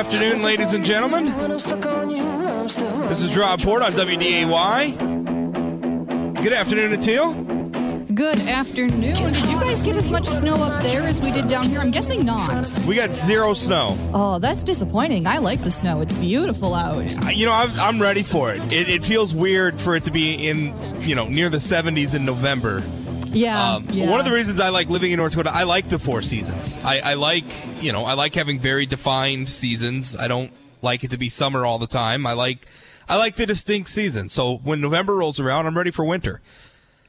Good afternoon, ladies and gentlemen. This is Rob Port on WDAY. Good afternoon, Atil. Good afternoon. Did you guys get as much snow up there as we did down here? I'm guessing not. We got zero snow. Oh, that's disappointing. I like the snow. It's beautiful out. Uh, you know, I'm, I'm ready for it. it. It feels weird for it to be in, you know, near the 70s in November. Yeah, Um, yeah. One of the reasons I like living in North Dakota, I like the four seasons. I, I like, you know, I like having very defined seasons. I don't like it to be summer all the time. I like, I like the distinct seasons. So when November rolls around, I'm ready for winter.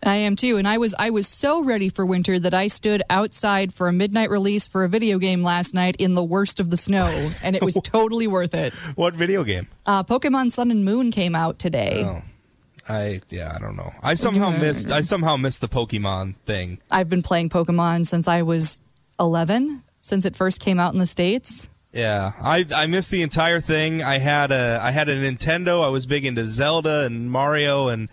I am too, and I was I was so ready for winter that I stood outside for a midnight release for a video game last night in the worst of the snow, and it was totally worth it. What video game? Uh, Pokemon Sun and Moon came out today. Oh. I yeah, I don't know. I somehow missed I somehow missed the Pokemon thing. I've been playing Pokemon since I was 11, since it first came out in the states. Yeah, I I missed the entire thing. I had a I had a Nintendo. I was big into Zelda and Mario and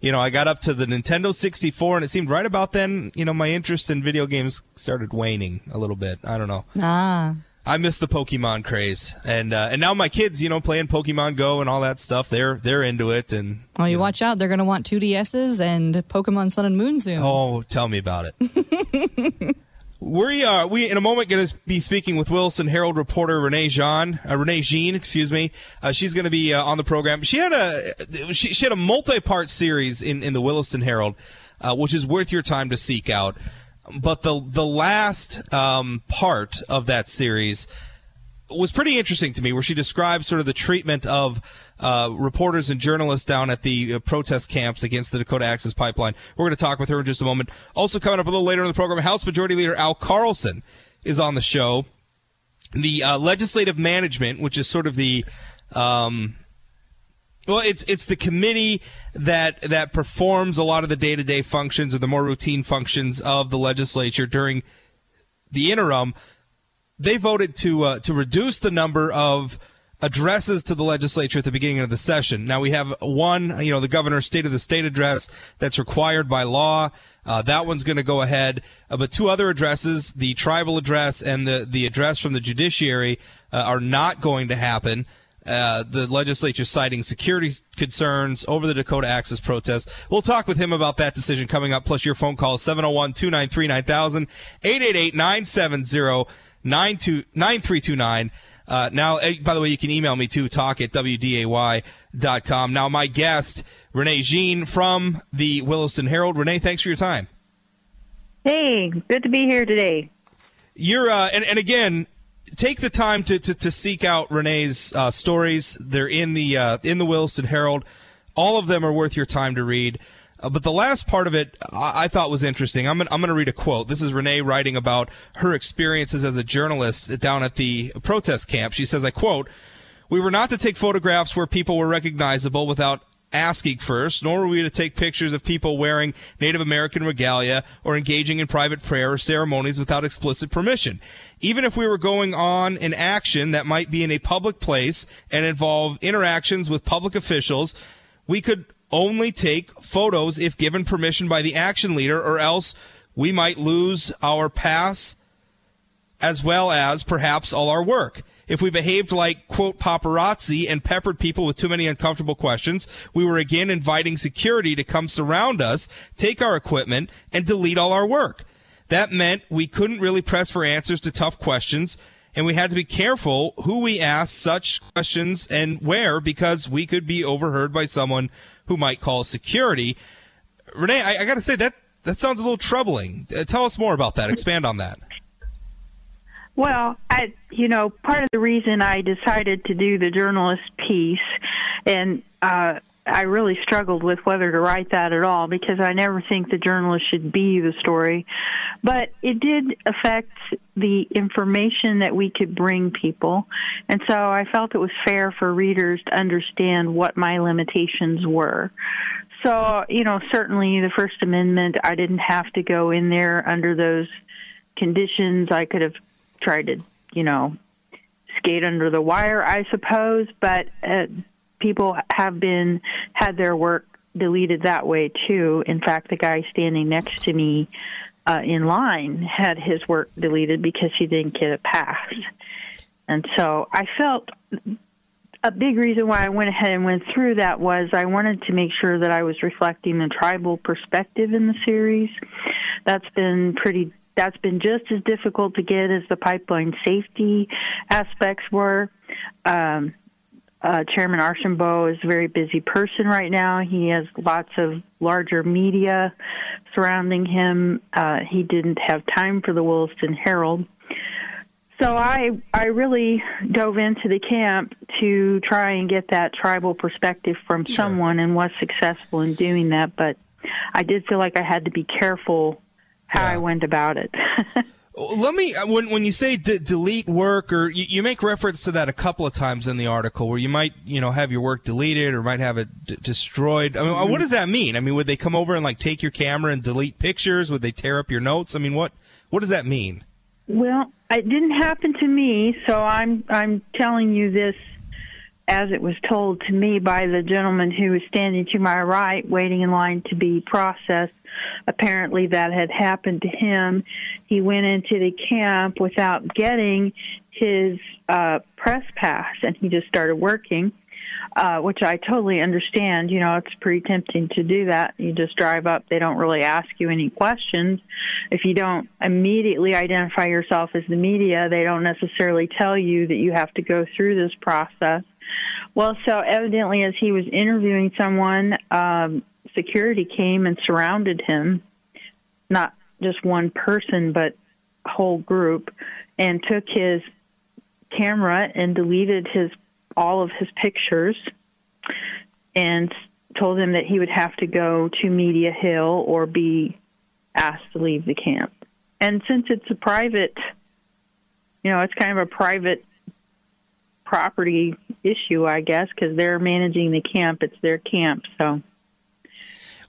you know, I got up to the Nintendo 64 and it seemed right about then, you know, my interest in video games started waning a little bit. I don't know. Ah, I miss the Pokemon craze. And uh, and now my kids, you know, playing Pokemon Go and all that stuff, they're they're into it and well, you watch out. They're going to want 2DSs and Pokemon Sun and Moon soon. Oh, tell me about it. we are we in a moment going to be speaking with Wilson Herald reporter Renee Jean, uh, Renee Jean, excuse me. Uh, she's going to be uh, on the program. She had a she, she had a multi-part series in in the Williston Herald, uh, which is worth your time to seek out. But the the last um, part of that series was pretty interesting to me, where she described sort of the treatment of uh, reporters and journalists down at the uh, protest camps against the Dakota Access Pipeline. We're going to talk with her in just a moment. Also coming up a little later in the program, House Majority Leader Al Carlson is on the show. The uh, legislative management, which is sort of the um, well, it's it's the committee that that performs a lot of the day to day functions or the more routine functions of the legislature during the interim they voted to uh, to reduce the number of addresses to the legislature at the beginning of the session. Now we have one, you know, the governor's state of the state address that's required by law. Uh, that one's going to go ahead, uh, but two other addresses, the tribal address and the the address from the judiciary, uh, are not going to happen. Uh, the legislature citing security concerns over the Dakota Access protest. We'll talk with him about that decision coming up, plus your phone call 701 293 9000 888 970 9329. Uh, now, by the way, you can email me too, talk at WDAY.com. Now, my guest, Renee Jean from the Williston Herald. Renee, thanks for your time. Hey, good to be here today. You're, uh, and, and again, take the time to, to, to seek out Renee's uh, stories. They're in the, uh, in the Williston Herald. All of them are worth your time to read. Uh, but the last part of it I, I thought was interesting. I'm gonna, I'm going to read a quote. This is Renee writing about her experiences as a journalist down at the protest camp. She says, I quote, We were not to take photographs where people were recognizable without asking first, nor were we to take pictures of people wearing Native American regalia or engaging in private prayer or ceremonies without explicit permission. Even if we were going on an action that might be in a public place and involve interactions with public officials, we could only take photos if given permission by the action leader, or else we might lose our pass as well as perhaps all our work. If we behaved like, quote, paparazzi and peppered people with too many uncomfortable questions, we were again inviting security to come surround us, take our equipment, and delete all our work. That meant we couldn't really press for answers to tough questions, and we had to be careful who we asked such questions and where because we could be overheard by someone who might call security. Renee, I, I got to say that that sounds a little troubling. Uh, tell us more about that. Expand on that. Well, I, you know, part of the reason I decided to do the journalist piece, and uh, I really struggled with whether to write that at all because I never think the journalist should be the story, but it did affect the information that we could bring people, and so I felt it was fair for readers to understand what my limitations were. So, you know, certainly the First Amendment, I didn't have to go in there under those conditions. I could have tried to, you know, skate under the wire, I suppose, but uh, people have been had their work deleted that way too. In fact, the guy standing next to me uh, in line had his work deleted because he didn't get a pass. And so I felt a big reason why I went ahead and went through that was I wanted to make sure that I was reflecting the tribal perspective in the series. That's been pretty that's been just as difficult to get as the pipeline safety aspects were. Um, uh, Chairman Archambault is a very busy person right now. He has lots of larger media surrounding him. Uh, he didn't have time for the Williston Herald. So I I really dove into the camp to try and get that tribal perspective from sure. someone and was successful in doing that, but I did feel like I had to be careful how yeah. I went about it. Let me uh, when when you say d- delete work or you, you, make reference to that a couple of times in the article where you might you know have your work deleted or might have it d- destroyed. I mean, mm-hmm. what does that mean? I mean, would they come over and like take your camera and delete pictures? Would they tear up your notes? I mean, what what does that mean? Well, it didn't happen to me, so I'm I'm telling you this as it was told to me by the gentleman who was standing to my right, waiting in line to be processed. Apparently, that had happened to him. He went into the camp without getting his uh, press pass, and he just started working uh, which I totally understand. You know, it's pretty tempting to do that. You just drive up, they don't really ask you any questions. If you don't immediately identify yourself as the media, they don't necessarily tell you that you have to go through this process. Well, so evidently, as he was interviewing someone, um, security came and surrounded him, not just one person, but a whole group, and took his camera and deleted his all of his pictures and told him that he would have to go to Media Hill or be asked to leave the camp. And since it's a private, you know, it's kind of a private property issue, I guess, because they're managing the camp. It's their camp, so.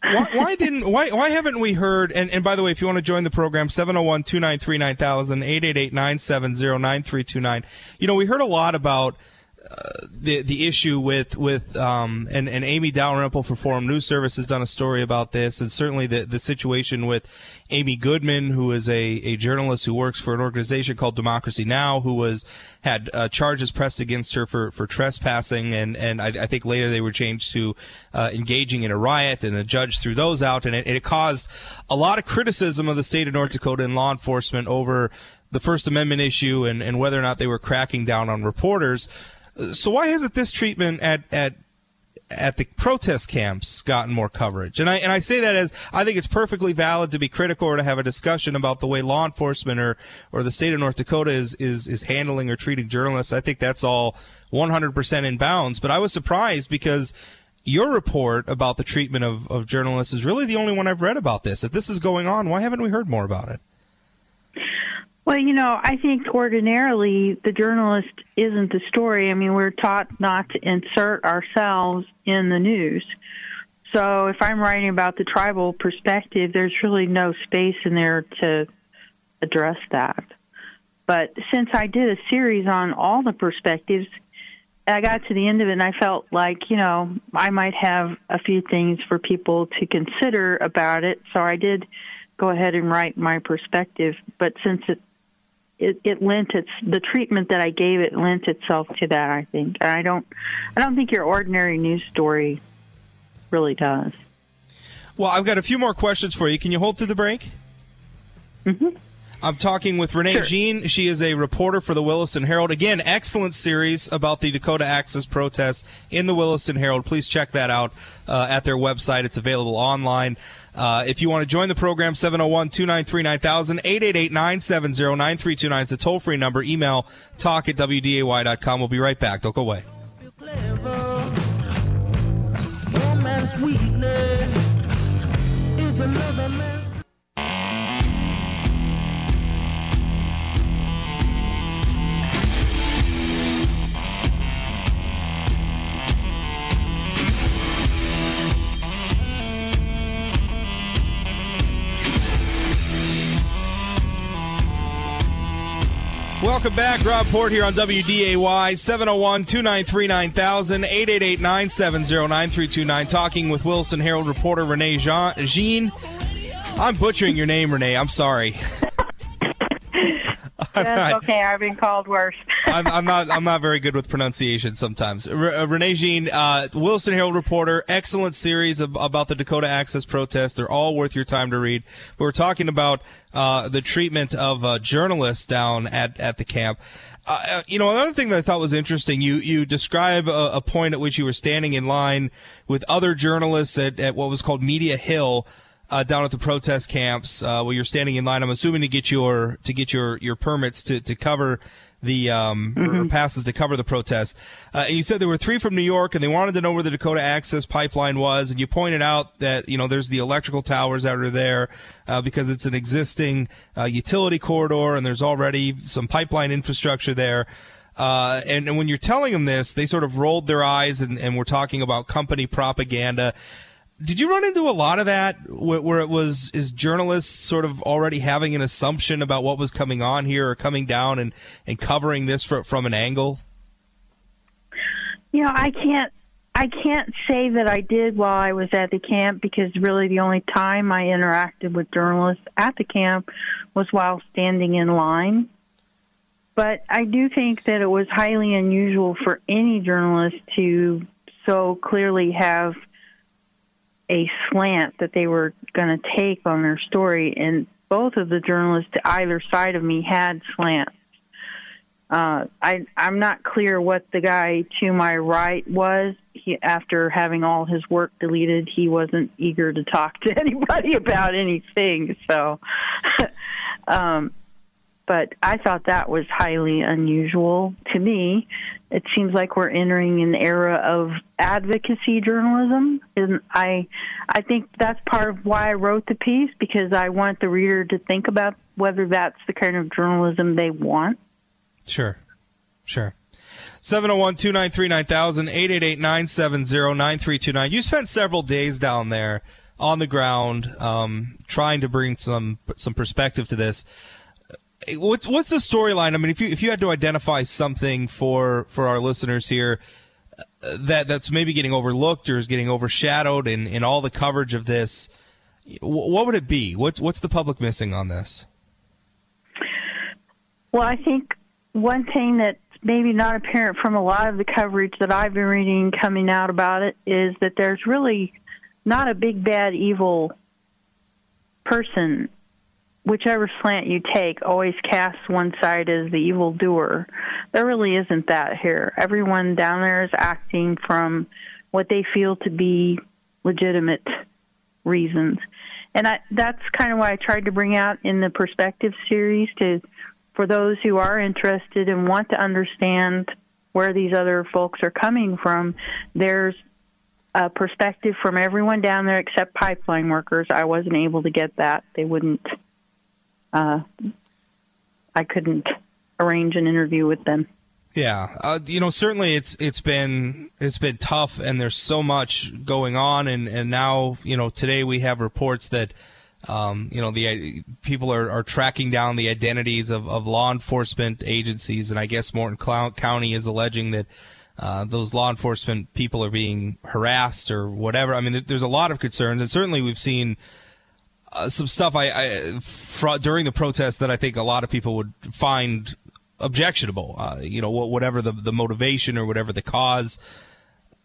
why, why, didn't why why haven't we heard and, and by the way if you want to join the program 701-293-9000 888-970-9329 you know we heard a lot about the the issue with with um and, and Amy Dalrymple for Forum News Service has done a story about this, and certainly the the situation with Amy Goodman, who is a, a journalist who works for an organization called Democracy Now, who was had uh, charges pressed against her for, for trespassing, and and I, I think later they were changed to uh, engaging in a riot, and the judge threw those out, and it, it caused a lot of criticism of the state of North Dakota and law enforcement over the First Amendment issue and, and whether or not they were cracking down on reporters. So why hasn't this treatment at at at the protest camps gotten more coverage. And I and I say that as I think it's perfectly valid to be critical or to have a discussion about the way law enforcement or or the state of North Dakota is is is handling or treating journalists. I think that's all 100% in bounds. But I was surprised because your report about the treatment of, of journalists is really the only one I've read about this. If this is going on, why haven't we heard more about it? Well, you know, I think ordinarily the journalist isn't the story. I mean, we're taught not to insert ourselves in the news. So if I'm writing about the tribal perspective, there's really no space in there to address that. But since I did a series on all the perspectives, I got to the end of it and I felt like, you know, I might have a few things for people to consider about it. So I did go ahead and write my perspective. But since it it, it lent its the treatment that I gave it lent itself to that. I think. And I don't. I don't think your ordinary news story really does. Well, I've got a few more questions for you. Can you hold through the break? Mm-hmm. I'm talking with Renee sure. Jean. She is a reporter for the Williston Herald. Again, excellent series about the Dakota Access protests in the Williston Herald. Please check that out uh, at their website. It's available online. Uh, if you want to join the program, 701 293 9000, 888 970 9329 is the toll free number. Email talk at WDAY.com. We'll be right back. Don't go away. Welcome back. Rob Port here on WDAY 701 293 9000 888 970 9329. Talking with Wilson Herald reporter Renee Jean. I'm butchering your name, Renee. I'm sorry. That's okay. I've been called worse. I'm, I'm, not. I'm not very good with pronunciation sometimes. R- uh, Renee Jean, uh, Wilson Herald reporter, excellent series of, about the Dakota Access protest. They're all worth your time to read. We were talking about uh, the treatment of uh, journalists down at at the camp. Uh, uh, you know, another thing that I thought was interesting, you you describe a, a point at which you were standing in line with other journalists at, at what was called Media Hill uh, down at the protest camps uh, where you're standing in line. I'm assuming to get your to get your your permits to to cover the um, mm-hmm. passes to cover the protests. Uh, and you said there were three from New York, and they wanted to know where the Dakota Access Pipeline was. And you pointed out that you know there's the electrical towers that are there uh, because it's an existing uh, utility corridor, and there's already some pipeline infrastructure there. Uh, and, and, when you're telling them this, they sort of rolled their eyes and, and were talking about company propaganda. Did you run into a lot of that where, it was is journalists sort of already having an assumption about what was coming on here or coming down and, and covering this for, from an angle? You know, I can't I can't say that I did while I was at the camp because really the only time I interacted with journalists at the camp was while standing in line. But I do think that it was highly unusual for any journalist to so clearly have a slant that they were going to take on their story, and both of the journalists to either side of me had slants. Uh, I, I'm not clear what the guy to my right was. He, after having all his work deleted, he wasn't eager to talk to anybody about anything. So, um, but I thought that was highly unusual to me. It seems like we're entering an era of advocacy journalism, and I, I think that's part of why I wrote the piece because I want the reader to think about whether that's the kind of journalism they want. Sure, sure. 701 293 9000 888 970 9329. You spent several days down there on the ground um, trying to bring some some perspective to this what's what's the storyline? I mean, if you if you had to identify something for for our listeners here uh, that that's maybe getting overlooked or is getting overshadowed in in all the coverage of this, what would it be? What's what's the public missing on this? Well, I think one thing that's maybe not apparent from a lot of the coverage that I've been reading coming out about it is that there's really not a big bad evil person whichever slant you take always casts one side as the evil doer. There really isn't that here. Everyone down there is acting from what they feel to be legitimate reasons. And I, that's kind of why I tried to bring out in the perspective series to for those who are interested and want to understand where these other folks are coming from, there's a perspective from everyone down there except pipeline workers. I wasn't able to get that. They wouldn't uh, I couldn't arrange an interview with them. Yeah, uh, you know, certainly it's it's been it's been tough, and there's so much going on, and and now you know today we have reports that. Um, you know, the people are, are tracking down the identities of, of law enforcement agencies, and I guess Morton County is alleging that uh, those law enforcement people are being harassed or whatever. I mean, there's a lot of concerns, and certainly we've seen uh, some stuff I, I fr- during the protest that I think a lot of people would find objectionable. Uh, you know, whatever the the motivation or whatever the cause.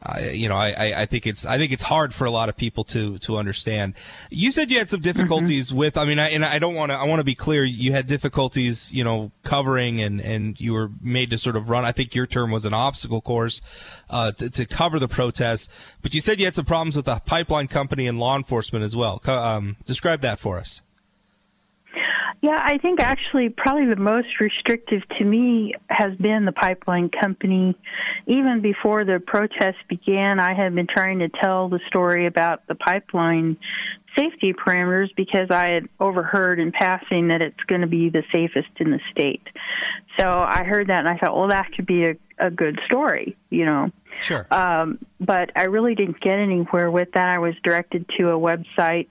I, you know, I, I think it's I think it's hard for a lot of people to to understand. You said you had some difficulties mm-hmm. with. I mean, I, and I don't want to. I want to be clear. You had difficulties, you know, covering and and you were made to sort of run. I think your term was an obstacle course uh, to, to cover the protests. But you said you had some problems with the pipeline company and law enforcement as well. Um, describe that for us. Yeah, I think actually probably the most restrictive to me has been the pipeline company. Even before the protests began, I had been trying to tell the story about the pipeline safety parameters because I had overheard in passing that it's going to be the safest in the state. So I heard that and I thought, well, that could be a, a good story, you know. Sure. Um, but I really didn't get anywhere with that. I was directed to a website.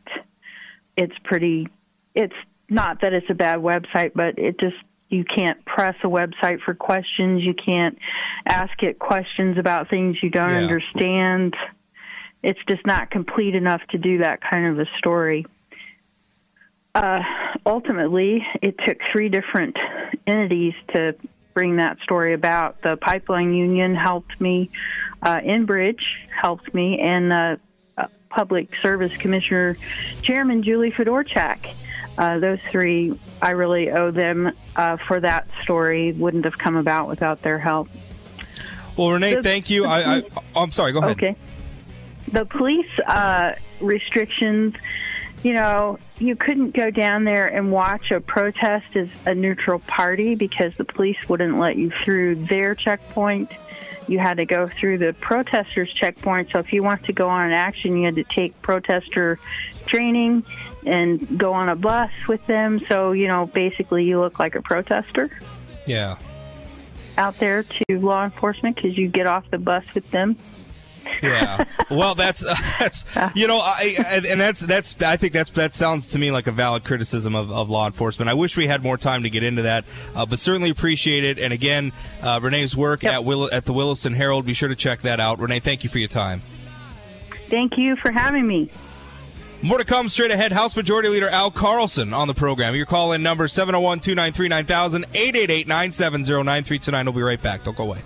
It's pretty, it's not that it's a bad website, but it just you can't press a website for questions. You can't ask it questions about things you don't yeah. understand. It's just not complete enough to do that kind of a story. Uh, ultimately, it took three different entities to bring that story about. The pipeline union helped me, uh, Enbridge helped me, and uh, Public Service Commissioner Chairman Julie Fedorchak. Uh, those three, I really owe them uh, for that story. Wouldn't have come about without their help. Well, Renee, The- thank you. I, I, I'm sorry. Go ahead. Okay. The police uh, restrictions, you know, you couldn't go down there and watch a protest as a neutral party because the police wouldn't let you through their checkpoint. You had to go through the protesters' checkpoint. So if you want to go on an action, you had to take protester training and go on a bus with them. So, you know, basically you look like a protester Yeah. out there to law enforcement because you get off the bus with them. Yeah. Well, that's that's you know, I and, and that's that's I think that's that sounds to me like a valid criticism of, of law enforcement. I wish we had more time to get into that, uh, but certainly appreciate it. And again, uh, Renee's work Yep. at Will at the Williston Herald. Be sure to check that out. Renee, thank you for your time. Thank you for having me. More to come straight ahead. House Majority Leader Al Carlson on the program. Your call in number 701 293 9000 888 970 9329. We'll be right back. Don't go away.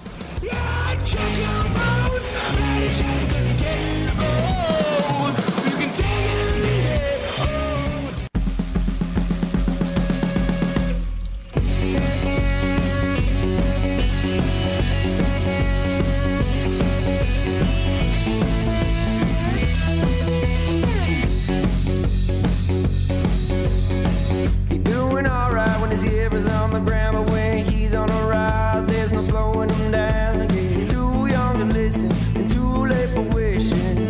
Slowing him down. Yeah, too young to listen and too late for wishing.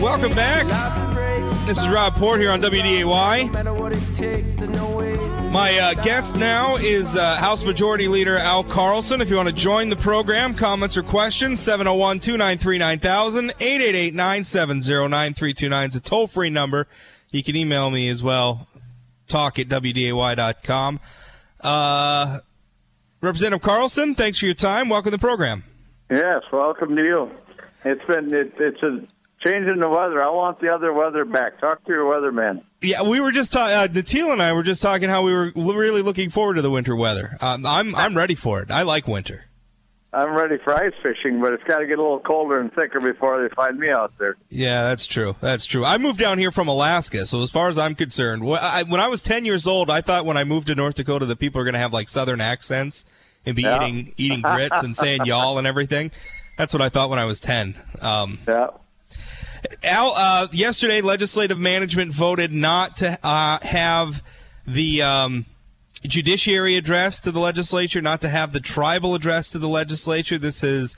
Welcome back. Lost his brakes. This is Rob Port here on WDAY. matter what it takes, there's no way. My uh, guest now is uh, House Majority Leader Al Carlson. If you want to join the program, comments or questions, 701 293 9000 888 970 9329 is a toll free number. You can email me as well, talk at WDAY.com. Uh, Representative Carlson, thanks for your time. Welcome to the program. Yes, welcome to you. It's been it, it's a change in the weather. I want the other weather back. Talk to your weatherman. Yeah, we were just talking. Uh, Natil and I were just talking how we were really looking forward to the winter weather. Um, I'm I'm ready for it. I like winter. I'm ready for ice fishing, but it's got to get a little colder and thicker before they find me out there. Yeah, that's true. That's true. I moved down here from Alaska, so as far as I'm concerned, wh- I, when I was 10 years old, I thought when I moved to North Dakota that people are going to have like Southern accents and be Yeah. eating eating grits and saying y'all and everything. That's what I thought when I was 10. Um, Yeah. Al, uh, yesterday, legislative management voted not to uh, have the um, judiciary address to the legislature, not to have the tribal address to the legislature. This is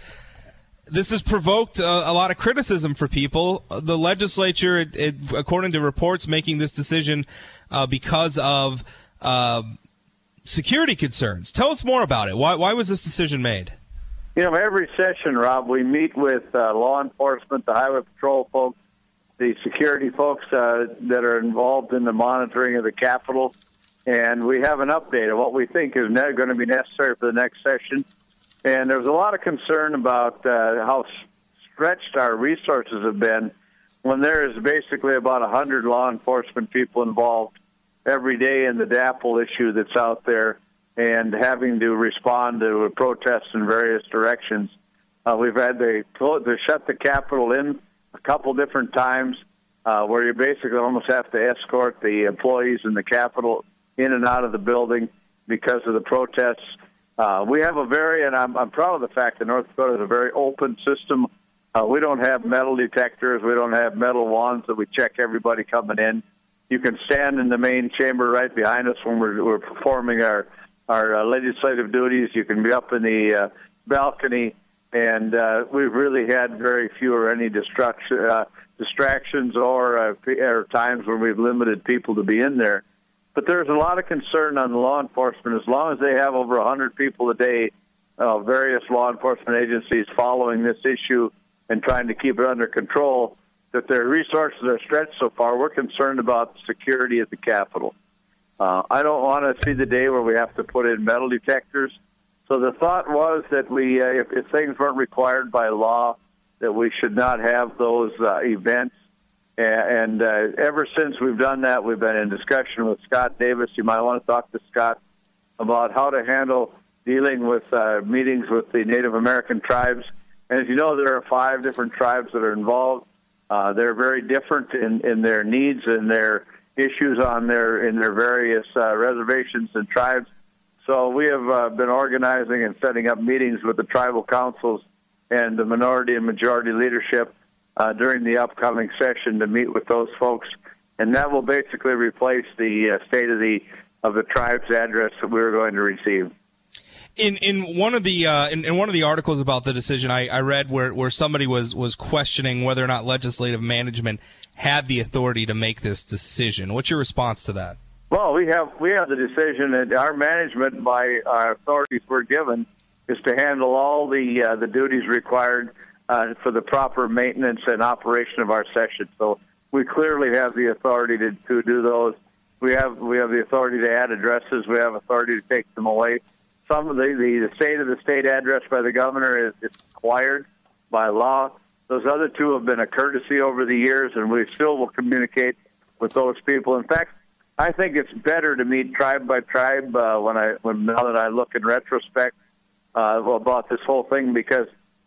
this has provoked uh, a lot of criticism for people. The legislature, it, it, according to reports, making this decision uh, because of uh, security concerns. Tell us more about it. Why, why was this decision made? You know, every session, Rob, we meet with uh, law enforcement, the highway patrol folks, the security folks uh, that are involved in the monitoring of the Capitol, and we have an update of what we think is going to be necessary for the next session. And there's a lot of concern about uh, how stretched our resources have been when there is basically about 100 law enforcement people involved every day in the DAPL issue that's out there and having to respond to protests in various directions. Uh, we've had to, to shut the Capitol in a couple different times uh, where you basically almost have to escort the employees in the Capitol in and out of the building because of the protests. Uh, we have a very, and I'm, I'm proud of the fact that North Dakota is a very open system. Uh, we don't have metal detectors. We don't have metal wands that we check everybody coming in. You can stand in the main chamber right behind us when we're, we're performing our our uh, legislative duties. You can be up in the uh, balcony, and uh, we've really had very few or any destruction, uh, distractions or, uh, or times when we've limited people to be in there. But there's a lot of concern on law enforcement. As long as they have over 100 people a day, uh, various law enforcement agencies following this issue and trying to keep it under control, that their resources are stretched so far, we're concerned about the security at the Capitol. Uh, I don't want to see the day where we have to put in metal detectors. So the thought was that we, uh, if, if things weren't required by law, that we should not have those uh, events. And uh, ever since we've done that, we've been in discussion with Scott Davis. You might want to talk to Scott about how to handle dealing with uh, meetings with the Native American tribes. And as you know, there are five different tribes that are involved. Uh, they're very different in, in their needs and their issues on their in their various uh, reservations and tribes. So we have uh, been organizing and setting up meetings with the tribal councils and the minority and majority leadership uh, during the upcoming session to meet with those folks, and that will basically replace the uh, state of the of the tribe's address that we are going to receive. In in one of the uh, in, in one of the articles about the decision, I, I read where, where somebody was was questioning whether or not legislative management had the authority to make this decision. What's your response to that? Well, we have we have the decision, that our management by our authorities we're given is to handle all the uh, the duties required uh, for the proper maintenance and operation of our session. So we clearly have the authority to, to do those. We have we have the authority to add addresses. We have authority to take them away. Some of the the, the state of the state address by the governor is, required by law. Those other two have been a courtesy over the years, and we still will communicate with those people. In fact, I think it's better to meet tribe by tribe uh, when I when now that I look in retrospect uh, about this whole thing because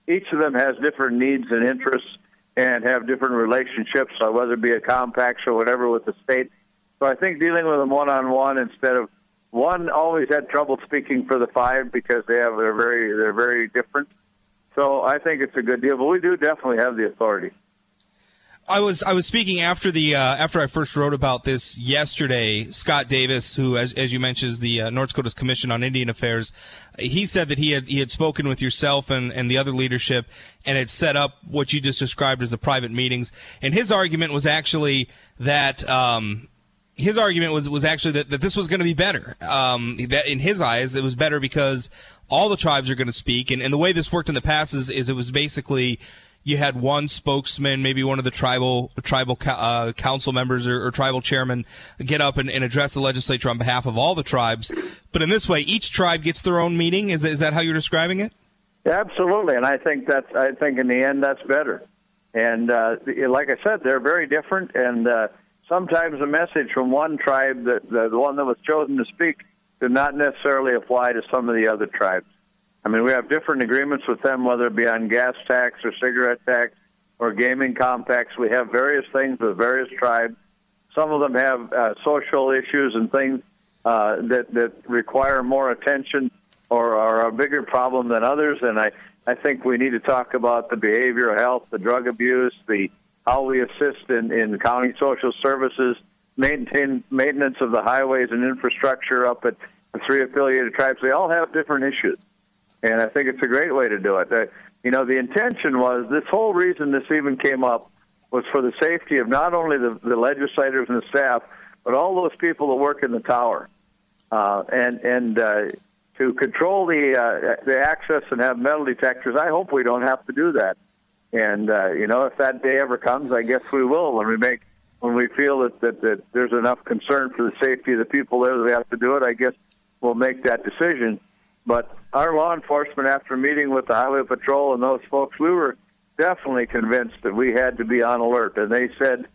each of them has different needs and interests and have different relationships, uh, whether it be a compact or whatever with the state. So I think dealing with them one on one instead of one always had trouble speaking for the five because they have they're very they're very different. So I think it's a good deal, but we do definitely have the authority. I was I was speaking after the uh, after I first wrote about this yesterday. Scott Davis, who as as you mentioned is the uh, North Dakota's Commission on Indian Affairs, he said that he had he had spoken with yourself and and the other leadership and had set up what you just described as the private meetings. And his argument was actually that. Um, his argument was was actually that, that this was going to be better. Um, that in his eyes, it was better because all the tribes are going to speak, and, and the way this worked in the past is, is it was basically you had one spokesman, maybe one of the tribal tribal uh, council members or, or, tribal chairman, get up and, and, address the legislature on behalf of all the tribes. But in this way, each tribe gets their own meeting. Is is that how you're describing it? Absolutely, and I think that's I think in the end that's better. And uh, like I said, they're very different, and uh, sometimes a message from one tribe, the, the one that was chosen to speak, did not necessarily apply to some of the other tribes. I mean, we have different agreements with them, whether it be on gas tax or cigarette tax or gaming compacts. We have various things with various tribes. Some of them have uh, social issues and things uh, that that require more attention or are a bigger problem than others. And I I think we need to talk about the behavioral health, the drug abuse, the how we assist in, in county social services, maintain maintenance of the highways and infrastructure up at the three affiliated tribes. They all have different issues and I think it's a great way to do it. Uh, you know, the intention was this whole reason this even came up was for the safety of not only the, the legislators and the staff, but all those people that work in the tower, uh, and and uh, to control the uh, the access and have metal detectors. I hope we don't have to do that. And uh, you know, if that day ever comes, I guess we will when we make when we feel that, that that there's enough concern for the safety of the people there that we have to do it. I guess we'll make that decision. But our law enforcement, after meeting with the Highway Patrol and those folks, we were definitely convinced that we had to be on alert. And they said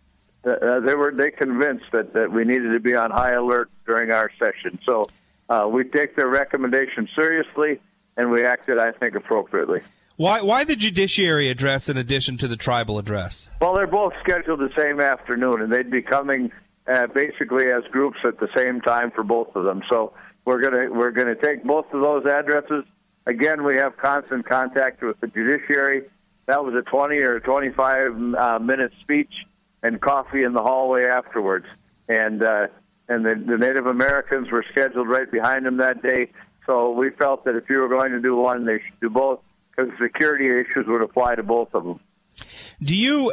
uh, they were they convinced that, that we needed to be on high alert during our session. So uh, we take their recommendation seriously, and we acted, I think, appropriately. Why, why the judiciary address in addition to the tribal address? Well, they're both scheduled the same afternoon, and they'd be coming uh, basically as groups at the same time for both of them. So we're gonna we're gonna take both of those addresses. Again, we have constant contact with the judiciary. That was a 20 or 25 uh, minute speech and coffee in the hallway afterwards. And uh, and the, the Native Americans were scheduled right behind them that day. So we felt that if you were going to do one, they should do both because security issues would apply to both of them. Do you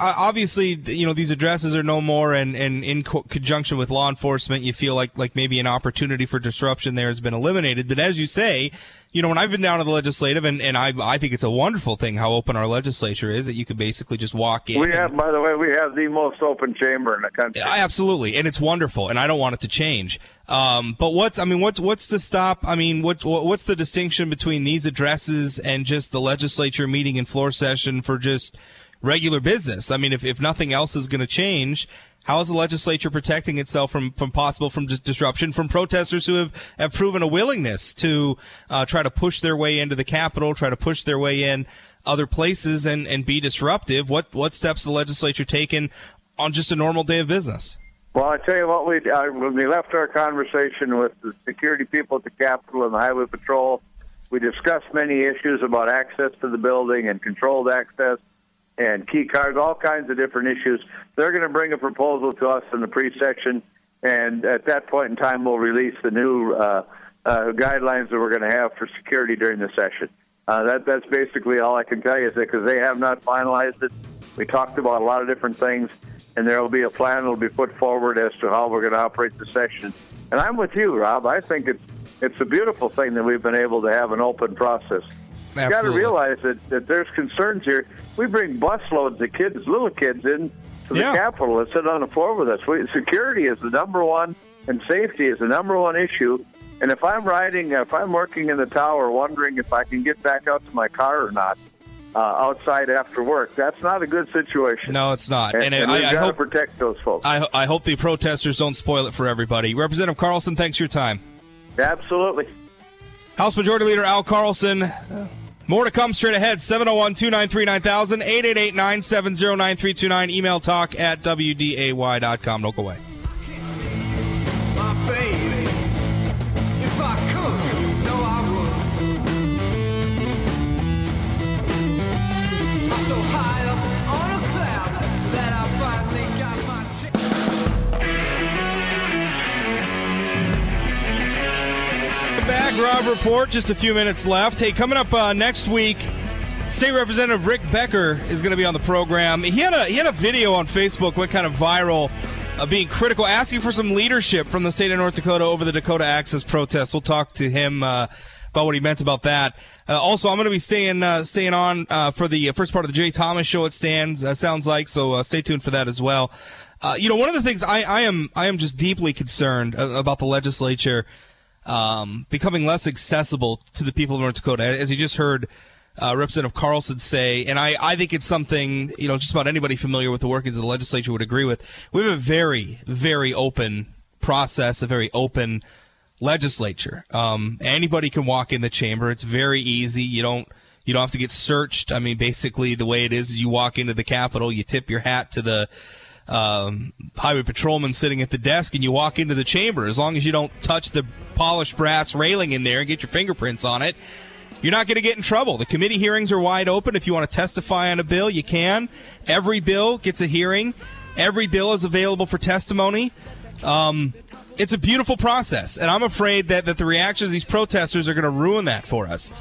uh, obviously you know these addresses are no more, and, and in co- conjunction with law enforcement, you feel like like maybe an opportunity for disruption there has been eliminated. But as you say, you know when I've been down to the legislative, and, and I I think it's a wonderful thing how open our legislature is that you can basically just walk in. We have, by the way, we have the most open chamber in the country. Absolutely, and it's wonderful, and I don't want it to change. Um, but what's I mean, what's what's to stop? I mean, what's what's the distinction between these addresses and just the legislature meeting in floor session for just regular business. I mean, if, if nothing else is going to change, How is the legislature protecting itself from, from possible from dis- disruption from protesters who have, have proven a willingness to uh, try to push their way into the Capitol, try to push their way in other places and, and be disruptive? What what steps the legislature taken on just a normal day of business? Well, I tell you what, we uh, when we left our conversation with the security people at the Capitol and the Highway Patrol, we discussed many issues about access to the building and controlled access and key cards, all kinds of different issues. They're going to bring a proposal to us in the pre-session, and at that point in time, we'll release the new uh, uh, guidelines that we're going to have for security during the session. Uh, that that's basically all I can tell you is because they have not finalized it. We talked about a lot of different things, and there will be a plan that will be put forward as to how we're going to operate the session. And I'm with you, Rob. I think it's it's a beautiful thing that we've been able to have an open process. You got to realize that, that there's concerns here. We bring busloads of kids, little kids, in to the Yeah. Capitol and sit on the floor with us. We, security is the number one, and safety is the number one issue. And if I'm riding, if I'm working in the tower, wondering if I can get back out to my car or not uh, outside after work, that's not a good situation. No, it's not. and, And, and I, I hope protect those folks. I, I hope the protesters don't spoil it for everybody. Representative Carlson, thanks for your time. Absolutely. House Majority Leader Al Carlson. More to come straight ahead. 701 293 9000, 888 970 9329. Email talk at WDAY.com. Don't go away. Rob Report. Just a few minutes left. Hey, coming up uh, next week, State Representative Rick Becker is going to be on the program. He had a he had a video on Facebook went kind of viral, uh, being critical, asking for some leadership from the state of North Dakota over the Dakota Access protests. We'll talk to him. Uh, about what he meant about that. Uh, also, I'm going to be staying uh, staying on uh, for the first part of the Jay Thomas show. It stands uh, sounds like so. Uh, stay tuned for that as well. Uh, you know, one of the things I, I am I am just deeply concerned uh, about the legislature um, becoming less accessible to the people of North Dakota. As you just heard uh, Representative Carlson say, and I, I think it's something, you know, just about anybody familiar with the workings of the legislature would agree with. We have a very, very open process, a very open legislature. Um, anybody can walk in the chamber. It's very easy. You don't, you don't have to get searched. I mean, basically the way it is, you walk into the Capitol, you tip your hat to the, um, highway patrolman sitting at the desk and you walk into the chamber. As long as you don't touch the polished brass railing in there and get your fingerprints on it, you're not going to get in trouble. The committee hearings are wide open. If you want to testify on a bill, you can. Every bill gets a hearing. Every bill is available for testimony. Um, it's a beautiful process, and I'm afraid that, that the reactions of these protesters are going to ruin that for us.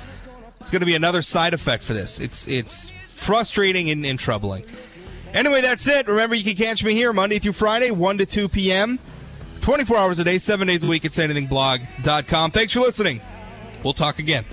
It's going to be another side effect for this. It's it's frustrating and, and troubling. Anyway, that's it. Remember, you can catch me here Monday through Friday, 1 to 2 p.m., 24 hours a day, 7 days a week at sayanythingblog.com. Thanks for listening. We'll talk again.